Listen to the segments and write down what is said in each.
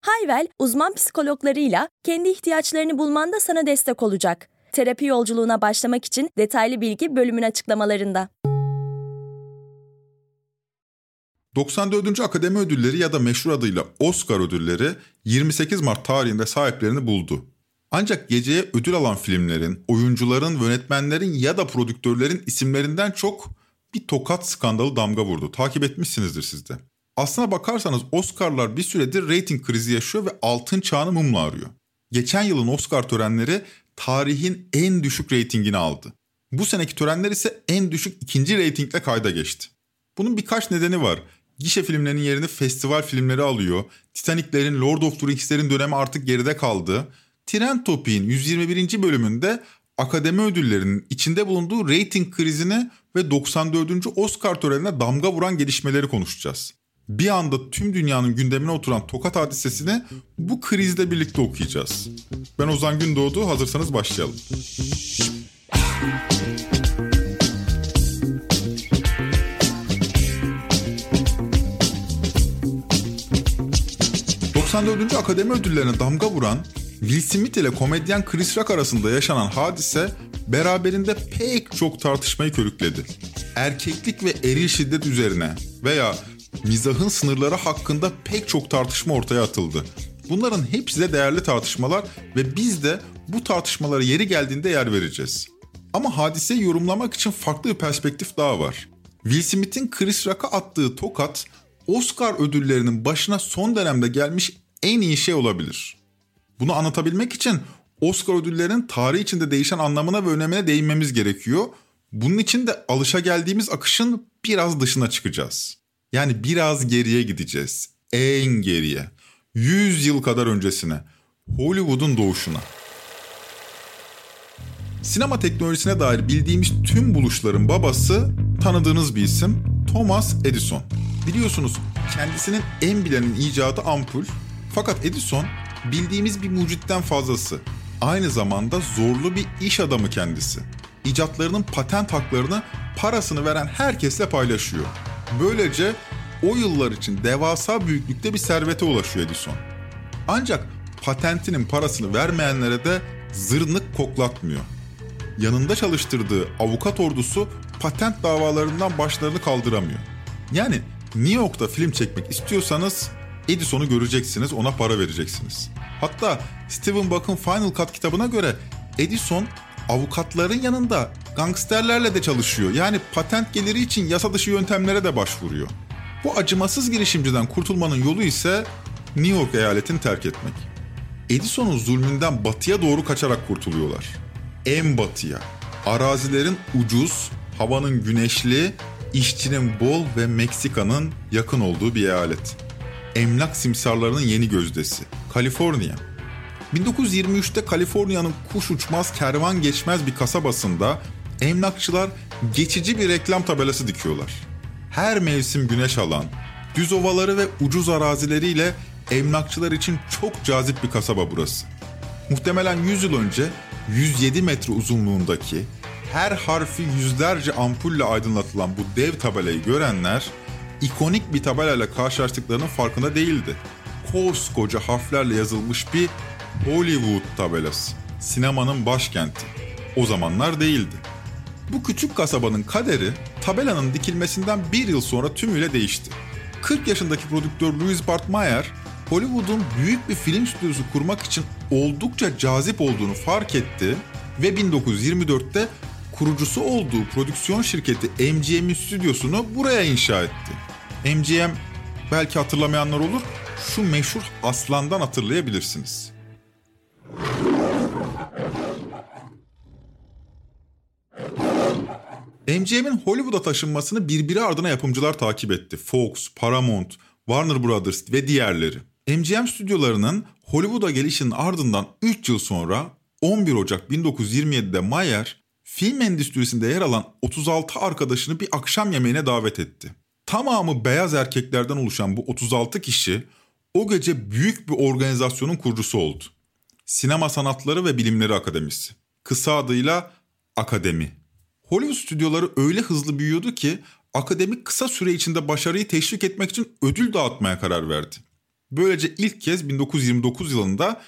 Hayvel, uzman psikologlarıyla kendi ihtiyaçlarını bulmanda sana destek olacak. Terapi yolculuğuna başlamak için detaylı bilgi bölümün açıklamalarında. 94. Akademi Ödülleri ya da meşhur adıyla Oscar ödülleri 28 Mart tarihinde sahiplerini buldu. Ancak geceye ödül alan filmlerin, oyuncuların, yönetmenlerin ya da prodüktörlerin isimlerinden çok bir tokat skandalı damga vurdu. Takip etmişsinizdir siz de. Aslına bakarsanız Oscar'lar bir süredir reyting krizi yaşıyor ve altın çağını mumla arıyor. Geçen yılın Oscar törenleri tarihin en düşük reytingini aldı. Bu seneki törenler ise en düşük ikinci reytingle kayda geçti. Bunun birkaç nedeni var. Gişe filmlerinin yerini festival filmleri alıyor. Titanic'lerin, Lord of the Rings'lerin dönemi artık geride kaldı. Tren Topi'nin 121. bölümünde akademi ödüllerinin içinde bulunduğu reyting krizini ve 94. Oscar törenine damga vuran gelişmeleri konuşacağız. Bir anda tüm dünyanın gündemine oturan Tokat hadisesini bu krizle birlikte okuyacağız. Ben Ozan Gündoğdu, hazırsanız başlayalım. 94. Akademi Ödülleri'ne damga vuran Will Smith ile komedyen Chris Rock arasında yaşanan hadise beraberinde pek çok tartışmayı körükledi. Erkeklik ve eril şiddet üzerine veya mizahın sınırları hakkında pek çok tartışma ortaya atıldı. Bunların hepsi de değerli tartışmalar ve biz de bu tartışmalara yeri geldiğinde yer vereceğiz. Ama hadiseyi yorumlamak için farklı bir perspektif daha var. Will Smith'in Chris Rock'a attığı tokat Oscar ödüllerinin başına son dönemde gelmiş en iyi şey olabilir. Bunu anlatabilmek için Oscar ödüllerinin tarih içinde değişen anlamına ve önemine değinmemiz gerekiyor. Bunun için de alışa geldiğimiz akışın biraz dışına çıkacağız. Yani biraz geriye gideceğiz. En geriye. 100 yıl kadar öncesine. Hollywood'un doğuşuna. Sinema teknolojisine dair bildiğimiz tüm buluşların babası tanıdığınız bir isim Thomas Edison. Biliyorsunuz kendisinin en bilenin icadı ampul. Fakat Edison bildiğimiz bir mucitten fazlası. Aynı zamanda zorlu bir iş adamı kendisi. İcatlarının patent haklarını parasını veren herkesle paylaşıyor. Böylece o yıllar için devasa büyüklükte bir servete ulaşıyor Edison. Ancak patentinin parasını vermeyenlere de zırnık koklatmıyor. Yanında çalıştırdığı avukat ordusu patent davalarından başlarını kaldıramıyor. Yani New York'ta film çekmek istiyorsanız Edison'u göreceksiniz, ona para vereceksiniz. Hatta Steven Buck'ın Final Cut kitabına göre Edison avukatların yanında gangsterlerle de çalışıyor. Yani patent geliri için yasa dışı yöntemlere de başvuruyor. Bu acımasız girişimciden kurtulmanın yolu ise New York eyaletini terk etmek. Edison'un zulmünden batıya doğru kaçarak kurtuluyorlar. En batıya. Arazilerin ucuz, havanın güneşli, işçinin bol ve Meksika'nın yakın olduğu bir eyalet. Emlak simsarlarının yeni gözdesi. Kaliforniya. 1923'te Kaliforniya'nın kuş uçmaz kervan geçmez bir kasabasında emlakçılar geçici bir reklam tabelası dikiyorlar. Her mevsim güneş alan, düz ovaları ve ucuz arazileriyle emlakçılar için çok cazip bir kasaba burası. Muhtemelen 100 yıl önce 107 metre uzunluğundaki her harfi yüzlerce ampulle aydınlatılan bu dev tabelayı görenler ikonik bir tabelayla karşılaştıklarının farkında değildi. Koskoca harflerle yazılmış bir Hollywood tabelası. Sinemanın başkenti. O zamanlar değildi. Bu küçük kasabanın kaderi tabelanın dikilmesinden bir yıl sonra tümüyle değişti. 40 yaşındaki prodüktör Louis Bart Mayer, Hollywood'un büyük bir film stüdyosu kurmak için oldukça cazip olduğunu fark etti ve 1924'te kurucusu olduğu prodüksiyon şirketi MGM'in stüdyosunu buraya inşa etti. MGM belki hatırlamayanlar olur, şu meşhur aslandan hatırlayabilirsiniz. MGM'in Hollywood'a taşınmasını birbiri ardına yapımcılar takip etti. Fox, Paramount, Warner Brothers ve diğerleri. MGM stüdyolarının Hollywood'a gelişinin ardından 3 yıl sonra 11 Ocak 1927'de Mayer film endüstrisinde yer alan 36 arkadaşını bir akşam yemeğine davet etti. Tamamı beyaz erkeklerden oluşan bu 36 kişi o gece büyük bir organizasyonun kurucusu oldu. Sinema Sanatları ve Bilimleri Akademisi. Kısa adıyla Akademi. Hollywood stüdyoları öyle hızlı büyüyordu ki akademi kısa süre içinde başarıyı teşvik etmek için ödül dağıtmaya karar verdi. Böylece ilk kez 1929 yılında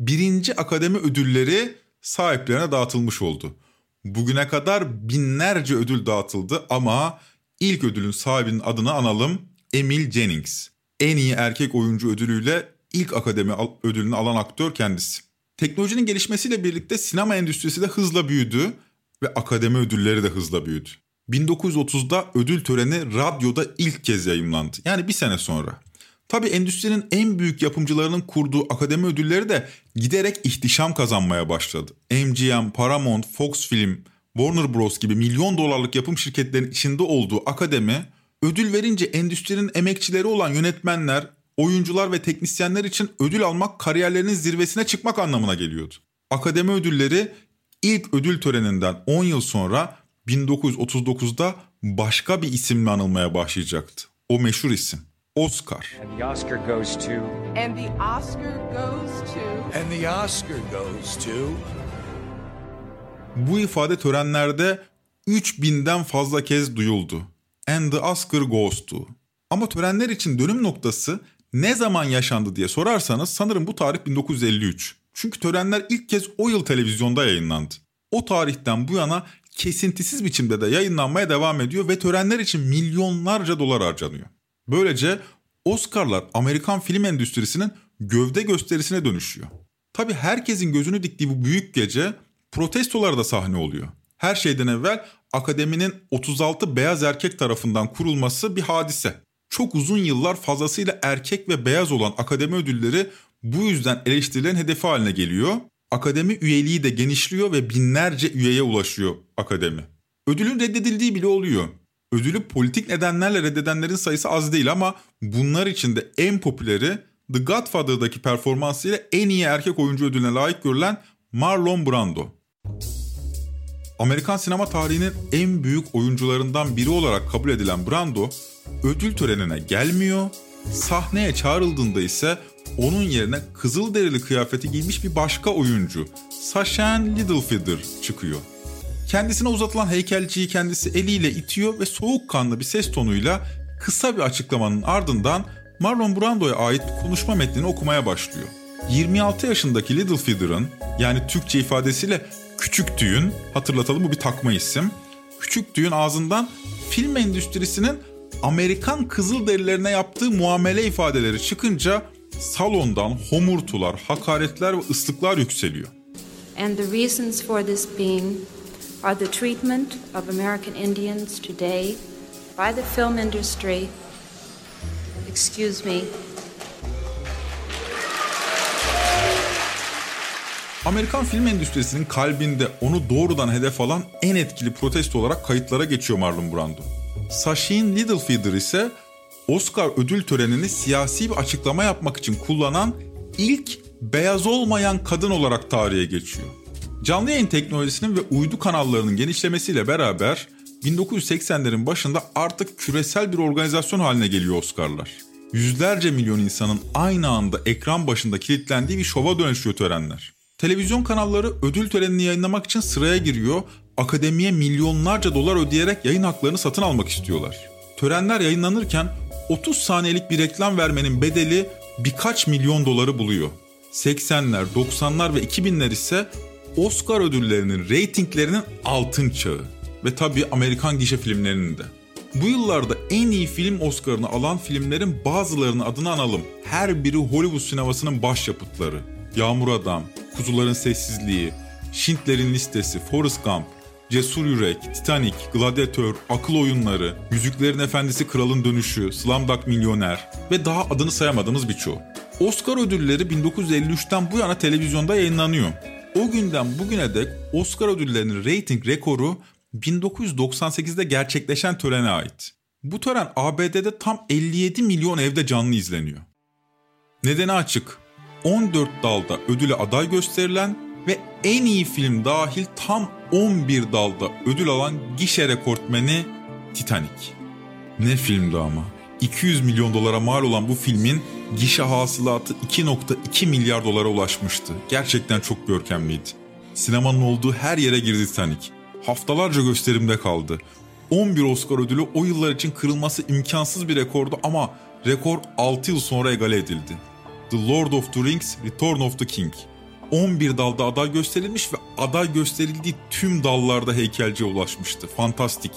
birinci akademi ödülleri sahiplerine dağıtılmış oldu. Bugüne kadar binlerce ödül dağıtıldı ama ilk ödülün sahibinin adını analım Emil Jennings. En iyi erkek oyuncu ödülüyle ilk akademi ödülünü alan aktör kendisi. Teknolojinin gelişmesiyle birlikte sinema endüstrisi de hızla büyüdü ve akademi ödülleri de hızla büyüdü. 1930'da ödül töreni radyoda ilk kez yayınlandı. Yani bir sene sonra. Tabi endüstrinin en büyük yapımcılarının kurduğu akademi ödülleri de giderek ihtişam kazanmaya başladı. MGM, Paramount, Fox Film, Warner Bros gibi milyon dolarlık yapım şirketlerinin içinde olduğu akademi ödül verince endüstrinin emekçileri olan yönetmenler, oyuncular ve teknisyenler için ödül almak kariyerlerinin zirvesine çıkmak anlamına geliyordu. Akademi ödülleri ilk ödül töreninden 10 yıl sonra 1939'da başka bir isimle anılmaya başlayacaktı. O meşhur isim Oscar. And the Oscar goes to And the Oscar goes to And the Oscar goes to Bu ifade törenlerde 3000'den fazla kez duyuldu. And the Oscar goes to. Ama törenler için dönüm noktası ne zaman yaşandı diye sorarsanız sanırım bu tarih 1953. Çünkü törenler ilk kez o yıl televizyonda yayınlandı. O tarihten bu yana kesintisiz biçimde de yayınlanmaya devam ediyor ve törenler için milyonlarca dolar harcanıyor. Böylece Oscar'lar Amerikan film endüstrisinin gövde gösterisine dönüşüyor. Tabi herkesin gözünü diktiği bu büyük gece protestolar da sahne oluyor. Her şeyden evvel akademinin 36 beyaz erkek tarafından kurulması bir hadise. Çok uzun yıllar fazlasıyla erkek ve beyaz olan akademi ödülleri bu yüzden eleştirilerin hedefi haline geliyor. Akademi üyeliği de genişliyor ve binlerce üyeye ulaşıyor akademi. Ödülün reddedildiği bile oluyor. Ödülü politik nedenlerle reddedenlerin sayısı az değil ama bunlar içinde en popüleri The Godfather'daki performansıyla en iyi erkek oyuncu ödülüne layık görülen Marlon Brando. Amerikan sinema tarihinin en büyük oyuncularından biri olarak kabul edilen Brando ödül törenine gelmiyor. Sahneye çağrıldığında ise onun yerine kızıl derili kıyafeti giymiş bir başka oyuncu Sashan Littlefeather çıkıyor. Kendisine uzatılan heykelciyi kendisi eliyle itiyor ve soğukkanlı bir ses tonuyla kısa bir açıklamanın ardından Marlon Brando'ya ait konuşma metnini okumaya başlıyor. 26 yaşındaki Littlefeather'ın yani Türkçe ifadesiyle Küçük Düğün, hatırlatalım bu bir takma isim. Küçük Düğün ağzından film endüstrisinin Amerikan Kızılderililerine yaptığı muamele ifadeleri çıkınca salondan homurtular, hakaretler ve ıslıklar yükseliyor. And the reasons for this being are the treatment of American Indians today by the film industry. Excuse me. Amerikan film endüstrisinin kalbinde onu doğrudan hedef alan en etkili protesto olarak kayıtlara geçiyor Marlon Brando. Sasheen Littlefeather ise Oscar ödül törenini siyasi bir açıklama yapmak için kullanan ilk beyaz olmayan kadın olarak tarihe geçiyor. Canlı yayın teknolojisinin ve uydu kanallarının genişlemesiyle beraber 1980'lerin başında artık küresel bir organizasyon haline geliyor Oscar'lar. Yüzlerce milyon insanın aynı anda ekran başında kilitlendiği bir şova dönüşüyor törenler. Televizyon kanalları ödül törenini yayınlamak için sıraya giriyor, akademiye milyonlarca dolar ödeyerek yayın haklarını satın almak istiyorlar. Törenler yayınlanırken 30 saniyelik bir reklam vermenin bedeli birkaç milyon doları buluyor. 80'ler, 90'lar ve 2000'ler ise Oscar ödüllerinin reytinglerinin altın çağı ve tabii Amerikan gişe filmlerinin de. Bu yıllarda en iyi film Oscar'ını alan filmlerin bazılarını adını analım. Her biri Hollywood sinemasının başyapıtları. Yağmur Adam, Kuzuların Sessizliği, Schindler'in Listesi, Forrest Gump, Cesur Yürek, Titanic, Gladiator, Akıl Oyunları, Yüzüklerin Efendisi Kralın Dönüşü, Slumdog Milyoner ve daha adını sayamadığımız birçoğu. Oscar ödülleri 1953'ten bu yana televizyonda yayınlanıyor. O günden bugüne dek Oscar ödüllerinin reyting rekoru 1998'de gerçekleşen törene ait. Bu tören ABD'de tam 57 milyon evde canlı izleniyor. Nedeni açık. 14 dalda ödüle aday gösterilen ve en iyi film dahil tam 11 dalda ödül alan gişe rekortmeni Titanic. Ne filmdi ama. 200 milyon dolara mal olan bu filmin gişe hasılatı 2.2 milyar dolara ulaşmıştı. Gerçekten çok görkemliydi. Sinemanın olduğu her yere girdi Titanic. Haftalarca gösterimde kaldı. 11 Oscar ödülü o yıllar için kırılması imkansız bir rekordu ama rekor 6 yıl sonra egale edildi. The Lord of the Rings, Return of the King. 11 dalda aday gösterilmiş ve aday gösterildiği tüm dallarda heykelciye ulaşmıştı. Fantastik.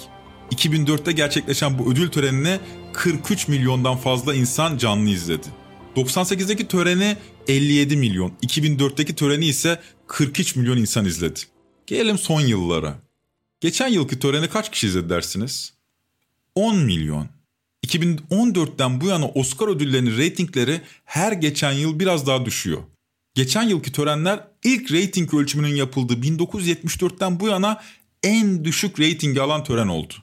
2004'te gerçekleşen bu ödül törenine 43 milyondan fazla insan canlı izledi. 98'deki töreni 57 milyon, 2004'teki töreni ise 43 milyon insan izledi. Gelelim son yıllara. Geçen yılki töreni kaç kişi izledi dersiniz? 10 milyon. 2014'ten bu yana Oscar ödüllerinin reytingleri her geçen yıl biraz daha düşüyor. Geçen yılki törenler ilk reyting ölçümünün yapıldığı 1974'ten bu yana en düşük reytingi alan tören oldu.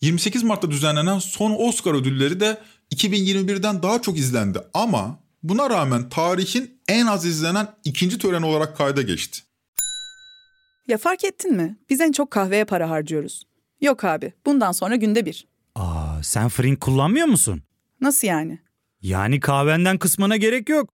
28 Mart'ta düzenlenen son Oscar ödülleri de 2021'den daha çok izlendi ama buna rağmen tarihin en az izlenen ikinci tören olarak kayda geçti. Ya fark ettin mi? Biz en çok kahveye para harcıyoruz. Yok abi, bundan sonra günde bir. Aa, sen Frink kullanmıyor musun? Nasıl yani? Yani kahvenden kısmına gerek yok.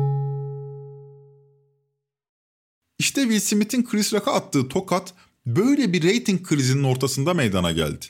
İşte Will Smith'in Chris Rock'a attığı tokat böyle bir reyting krizinin ortasında meydana geldi.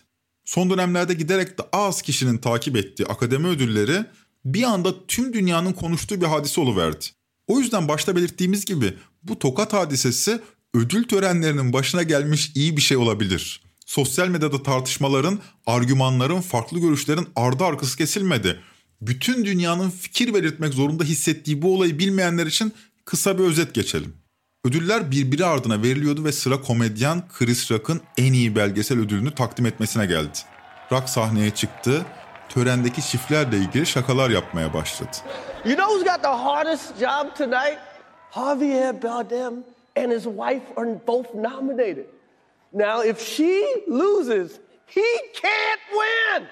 Son dönemlerde giderek de az kişinin takip ettiği akademi ödülleri bir anda tüm dünyanın konuştuğu bir hadise oluverdi. O yüzden başta belirttiğimiz gibi bu tokat hadisesi ödül törenlerinin başına gelmiş iyi bir şey olabilir. Sosyal medyada tartışmaların, argümanların, farklı görüşlerin ardı arkası kesilmedi. Bütün dünyanın fikir belirtmek zorunda hissettiği bu olayı bilmeyenler için kısa bir özet geçelim. Ödüller birbiri ardına veriliyordu ve sıra komedyen Chris Rock'ın en iyi belgesel ödülünü takdim etmesine geldi. Rock sahneye çıktı, törendeki çiftlerle ilgili şakalar yapmaya başladı. You know who's got the hardest job tonight? Javier Bardem and his wife are both nominated. Now, if she loses, he can't win.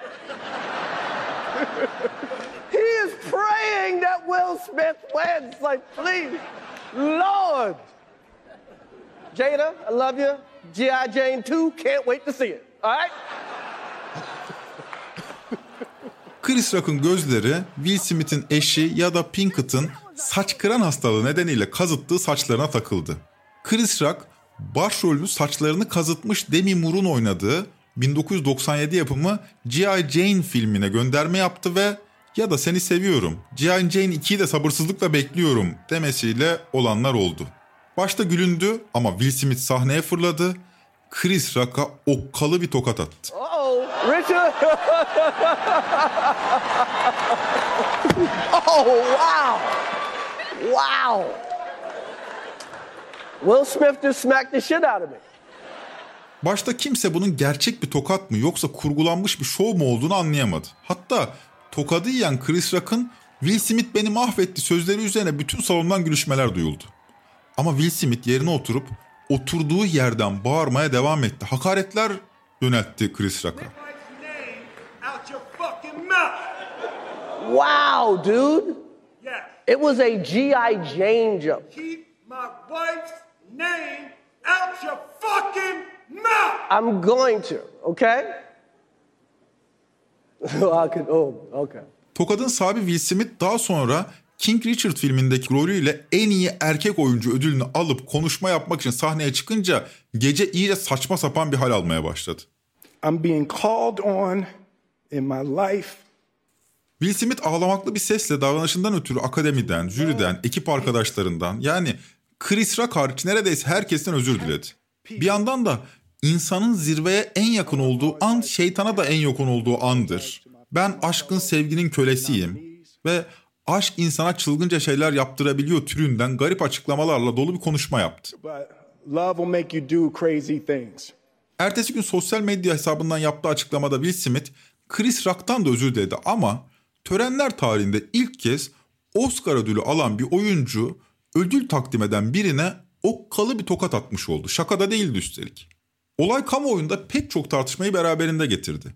he is praying that Will Smith wins. Like, please, Lord. Jada, I love you. G.I. Jane 2, can't wait to see it. All right? Chris Rock'ın gözleri Will Smith'in eşi ya da Pinkett'ın saç kıran hastalığı nedeniyle kazıttığı saçlarına takıldı. Chris Rock başrolünü saçlarını kazıtmış Demi Moore'un oynadığı 1997 yapımı G.I. Jane filmine gönderme yaptı ve ya da seni seviyorum, G.I. Jane 2'yi de sabırsızlıkla bekliyorum demesiyle olanlar oldu. Başta gülündü ama Will Smith sahneye fırladı, Chris Rock'a okkalı bir tokat attı. Oh, Richard. oh, wow. Wow. Will Smith just smacked the shit out of me. Başta kimse bunun gerçek bir tokat mı yoksa kurgulanmış bir şov mu olduğunu anlayamadı. Hatta tokadı yiyen Chris Rock'ın Will Smith beni mahvetti sözleri üzerine bütün salondan gülüşmeler duyuldu. Ama Will Smith yerine oturup oturduğu yerden bağırmaya devam etti. Hakaretler yöneltti Chris Rock'a. Out your fucking mouth. Wow, dude. Yes. It was a G.I. Jane jump. Keep my wife's name out your fucking mouth. I'm going to, okay? Oh, okay. Tokad'ın sahibi Will Smith daha sonra King Richard filmindeki rolüyle en iyi erkek oyuncu ödülünü alıp konuşma yapmak için sahneye çıkınca gece iyice saçma sapan bir hal almaya başladı. I'm being called on in my life Will Smith ağlamaklı bir sesle davranışından ötürü akademiden, jüriden, ekip arkadaşlarından yani Chris Rock hariç neredeyse herkesten özür diledi. Bir yandan da insanın zirveye en yakın olduğu an şeytana da en yakın olduğu andır. Ben aşkın sevginin kölesiyim ve aşk insana çılgınca şeyler yaptırabiliyor türünden garip açıklamalarla dolu bir konuşma yaptı. But love will make you do crazy things. Ertesi gün sosyal medya hesabından yaptığı açıklamada Will Smith, Chris Rock'tan da özür diledi ama törenler tarihinde ilk kez Oscar ödülü alan bir oyuncu ödül takdim eden birine okkalı bir tokat atmış oldu. Şakada değildi üstelik. Olay kamuoyunda pek çok tartışmayı beraberinde getirdi.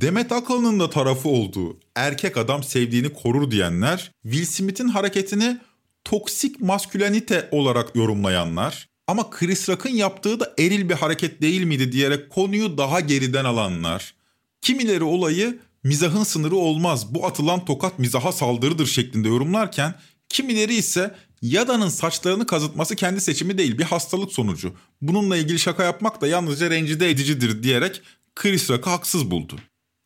Demet Akalın'ın da tarafı olduğu erkek adam sevdiğini korur diyenler, Will Smith'in hareketini toksik maskülenite olarak yorumlayanlar, ama Chris Rock'ın yaptığı da eril bir hareket değil miydi diyerek konuyu daha geriden alanlar, kimileri olayı mizahın sınırı olmaz bu atılan tokat mizaha saldırıdır şeklinde yorumlarken, kimileri ise Yada'nın saçlarını kazıtması kendi seçimi değil bir hastalık sonucu. Bununla ilgili şaka yapmak da yalnızca rencide edicidir diyerek Chris Rock'ı haksız buldu.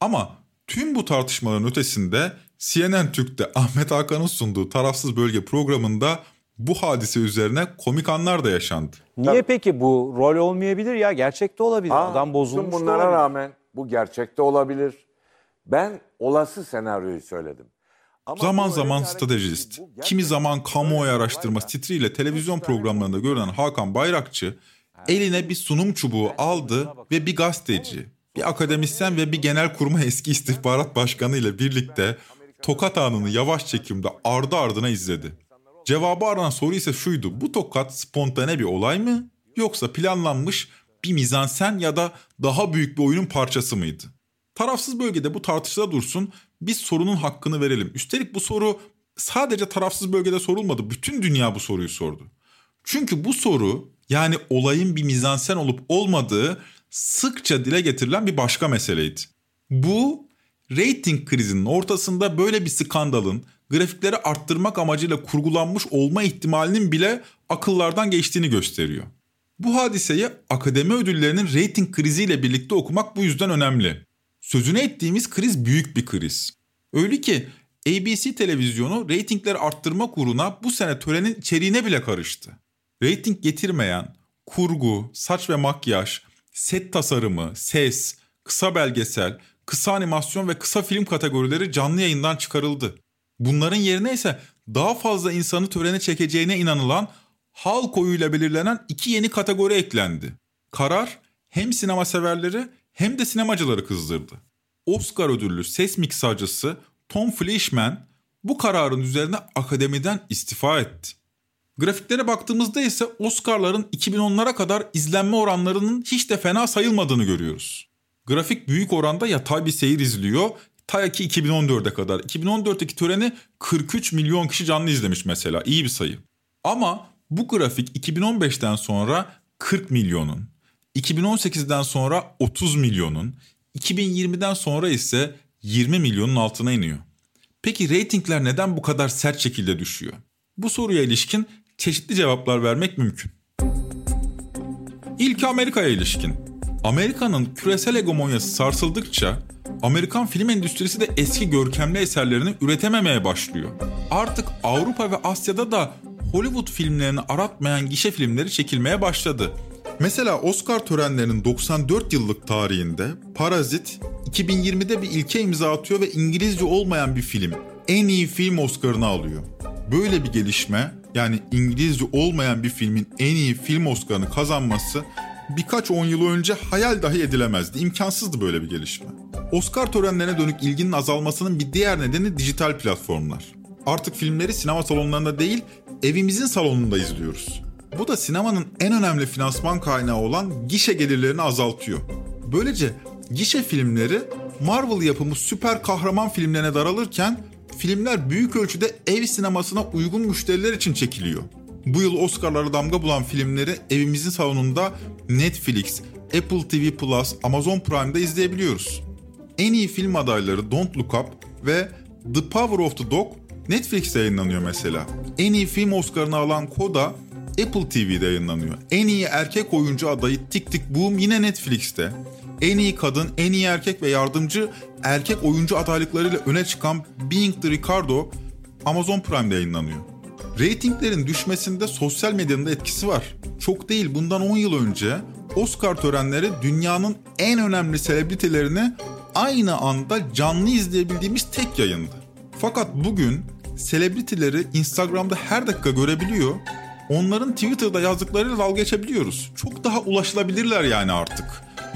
Ama tüm bu tartışmaların ötesinde CNN Türk'te Ahmet Hakan'ın sunduğu Tarafsız Bölge programında bu hadise üzerine komik anlar da yaşandı. Niye peki bu rol olmayabilir ya? Gerçekte olabilir. Aa, Adam bozulmuş bunlara olabilir. rağmen bu gerçekte olabilir. Ben olası senaryoyu söyledim. Ama Zaman zaman stratejist. Bu kimi zaman kamuoyu da- titriyle televizyon programlarında görünen Hakan Bayrakçı eline bir sunum çubuğu aldı ve bir gazeteci, bir akademisyen ve bir genelkurmay eski istihbarat başkanı ile birlikte tokat anını yavaş çekimde ardı ardına izledi. Cevabı aranan soru ise şuydu. Bu tokat spontane bir olay mı yoksa planlanmış bir mizansen ya da daha büyük bir oyunun parçası mıydı? Tarafsız bölgede bu tartışıda dursun. Biz sorunun hakkını verelim. Üstelik bu soru sadece tarafsız bölgede sorulmadı. Bütün dünya bu soruyu sordu. Çünkü bu soru yani olayın bir mizansen olup olmadığı sıkça dile getirilen bir başka meseleydi. Bu rating krizinin ortasında böyle bir skandalın grafikleri arttırmak amacıyla kurgulanmış olma ihtimalinin bile akıllardan geçtiğini gösteriyor. Bu hadiseyi akademi ödüllerinin rating kriziyle birlikte okumak bu yüzden önemli. Sözüne ettiğimiz kriz büyük bir kriz. Öyle ki ABC televizyonu reytingleri arttırmak uğruna bu sene törenin içeriğine bile karıştı. Rating getirmeyen kurgu, saç ve makyaj, set tasarımı, ses, kısa belgesel, kısa animasyon ve kısa film kategorileri canlı yayından çıkarıldı. Bunların yerine ise daha fazla insanı törene çekeceğine inanılan halk oyuyla belirlenen iki yeni kategori eklendi. Karar hem sinema severleri hem de sinemacıları kızdırdı. Oscar ödüllü ses miksajcısı Tom Fleischman bu kararın üzerine akademiden istifa etti. Grafiklere baktığımızda ise Oscar'ların 2010'lara kadar izlenme oranlarının hiç de fena sayılmadığını görüyoruz. Grafik büyük oranda yatay bir seyir izliyor. Ta ki 2014'e kadar. 2014'teki töreni 43 milyon kişi canlı izlemiş mesela. İyi bir sayı. Ama bu grafik 2015'ten sonra 40 milyonun, 2018'den sonra 30 milyonun, 2020'den sonra ise 20 milyonun altına iniyor. Peki reytingler neden bu kadar sert şekilde düşüyor? Bu soruya ilişkin çeşitli cevaplar vermek mümkün. İlki Amerika'ya ilişkin. Amerika'nın küresel hegemonyası sarsıldıkça Amerikan film endüstrisi de eski görkemli eserlerini üretememeye başlıyor. Artık Avrupa ve Asya'da da Hollywood filmlerini aratmayan gişe filmleri çekilmeye başladı. Mesela Oscar törenlerinin 94 yıllık tarihinde Parazit 2020'de bir ilke imza atıyor ve İngilizce olmayan bir film en iyi film Oscar'ını alıyor. Böyle bir gelişme yani İngilizce olmayan bir filmin en iyi film Oscar'ını kazanması birkaç on yıl önce hayal dahi edilemezdi. İmkansızdı böyle bir gelişme. Oscar törenlerine dönük ilginin azalmasının bir diğer nedeni dijital platformlar. Artık filmleri sinema salonlarında değil, evimizin salonunda izliyoruz. Bu da sinemanın en önemli finansman kaynağı olan gişe gelirlerini azaltıyor. Böylece gişe filmleri Marvel yapımı süper kahraman filmlerine daralırken filmler büyük ölçüde ev sinemasına uygun müşteriler için çekiliyor. Bu yıl Oscar'lara damga bulan filmleri evimizin salonunda Netflix, Apple TV Plus, Amazon Prime'da izleyebiliyoruz. En iyi film adayları Don't Look Up ve The Power of the Dog Netflix'te yayınlanıyor mesela. En iyi film Oscar'ını alan Coda Apple TV'de yayınlanıyor. En iyi erkek oyuncu adayı Tik Tik Boom yine Netflix'te. En iyi kadın, en iyi erkek ve yardımcı erkek oyuncu adaylıklarıyla öne çıkan Being the Ricardo Amazon Prime'de yayınlanıyor. Ratinglerin düşmesinde sosyal medyanın da etkisi var. Çok değil bundan 10 yıl önce Oscar törenleri dünyanın en önemli selebritilerini aynı anda canlı izleyebildiğimiz tek yayındı. Fakat bugün selebritileri Instagram'da her dakika görebiliyor. Onların Twitter'da yazdıklarıyla dalga geçebiliyoruz. Çok daha ulaşılabilirler yani artık.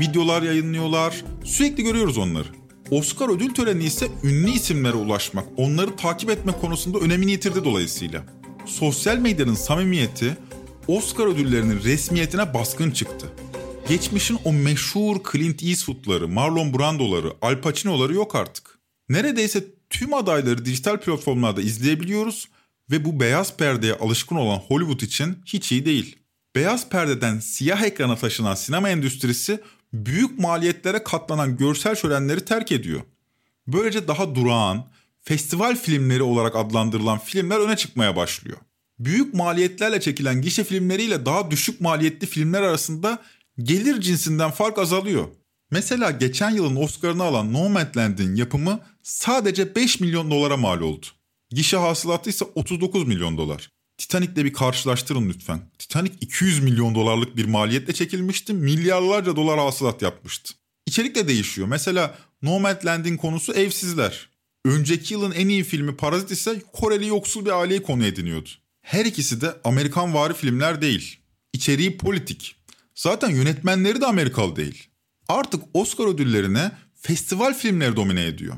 Videolar yayınlıyorlar. Sürekli görüyoruz onları. Oscar ödül töreni ise ünlü isimlere ulaşmak, onları takip etme konusunda önemini yitirdi dolayısıyla. Sosyal medyanın samimiyeti Oscar ödüllerinin resmiyetine baskın çıktı. Geçmişin o meşhur Clint Eastwood'ları, Marlon Brando'ları, Al Pacino'ları yok artık. Neredeyse tüm adayları dijital platformlarda izleyebiliyoruz ve bu beyaz perdeye alışkın olan Hollywood için hiç iyi değil. Beyaz perdeden siyah ekrana taşınan sinema endüstrisi büyük maliyetlere katlanan görsel şölenleri terk ediyor. Böylece daha durağan, festival filmleri olarak adlandırılan filmler öne çıkmaya başlıyor. Büyük maliyetlerle çekilen gişe filmleriyle daha düşük maliyetli filmler arasında gelir cinsinden fark azalıyor. Mesela geçen yılın Oscar'ını alan Nomadland'in yapımı sadece 5 milyon dolara mal oldu. Gişe hasılatı ise 39 milyon dolar. Titanic'le bir karşılaştırın lütfen. Titanic 200 milyon dolarlık bir maliyetle çekilmişti. Milyarlarca dolar hasılat yapmıştı. İçerik de değişiyor. Mesela Nomadland'in konusu evsizler. Önceki yılın en iyi filmi Parazit ise Koreli yoksul bir aileyi konu ediniyordu. Her ikisi de Amerikan vari filmler değil. İçeriği politik. Zaten yönetmenleri de Amerikalı değil. Artık Oscar ödüllerine festival filmleri domine ediyor.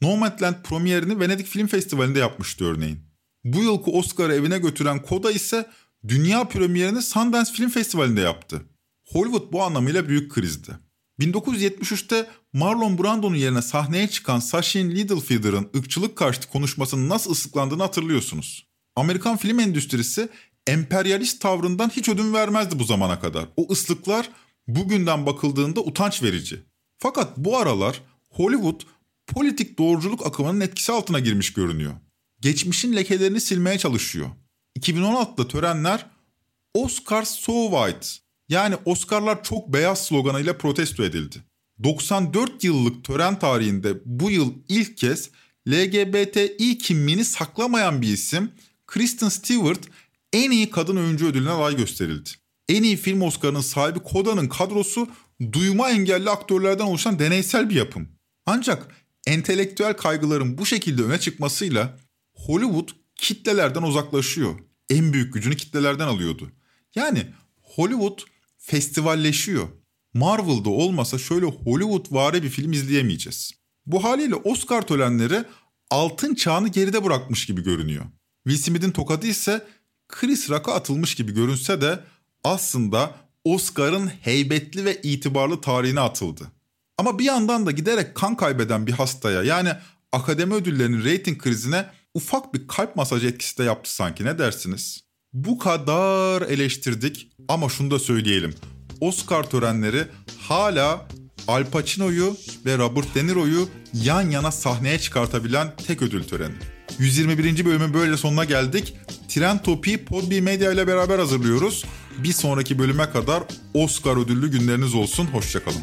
Nomadland premierini Venedik Film Festivali'nde yapmıştı örneğin. Bu yılki Oscar'ı evine götüren Koda ise dünya premierini Sundance Film Festivali'nde yaptı. Hollywood bu anlamıyla büyük krizdi. 1973'te Marlon Brando'nun yerine sahneye çıkan Sachin Littlefeather'ın ırkçılık karşıtı konuşmasının nasıl ıslıklandığını hatırlıyorsunuz. Amerikan film endüstrisi emperyalist tavrından hiç ödün vermezdi bu zamana kadar. O ıslıklar bugünden bakıldığında utanç verici. Fakat bu aralar Hollywood politik doğruculuk akımının etkisi altına girmiş görünüyor. Geçmişin lekelerini silmeye çalışıyor. 2016'da törenler Oscar so white yani Oscar'lar çok beyaz sloganıyla protesto edildi. 94 yıllık tören tarihinde bu yıl ilk kez LGBTİ kimliğini saklamayan bir isim Kristen Stewart en iyi kadın oyuncu ödülüne aday gösterildi. En iyi film Oscar'ının sahibi Koda'nın kadrosu duyma engelli aktörlerden oluşan deneysel bir yapım. Ancak entelektüel kaygıların bu şekilde öne çıkmasıyla Hollywood kitlelerden uzaklaşıyor. En büyük gücünü kitlelerden alıyordu. Yani Hollywood festivalleşiyor. Marvel'da olmasa şöyle Hollywood vari bir film izleyemeyeceğiz. Bu haliyle Oscar törenleri altın çağını geride bırakmış gibi görünüyor. Will Smith'in tokadı ise Chris Rock'a atılmış gibi görünse de aslında Oscar'ın heybetli ve itibarlı tarihine atıldı. Ama bir yandan da giderek kan kaybeden bir hastaya yani akademi ödüllerinin reyting krizine ufak bir kalp masajı etkisi de yaptı sanki ne dersiniz? Bu kadar eleştirdik ama şunu da söyleyelim. Oscar törenleri hala Al Pacino'yu ve Robert De Niro'yu yan yana sahneye çıkartabilen tek ödül töreni. 121. bölümün böyle sonuna geldik. Tren Topi Podbi Media ile beraber hazırlıyoruz. Bir sonraki bölüme kadar Oscar ödüllü günleriniz olsun. Hoşçakalın.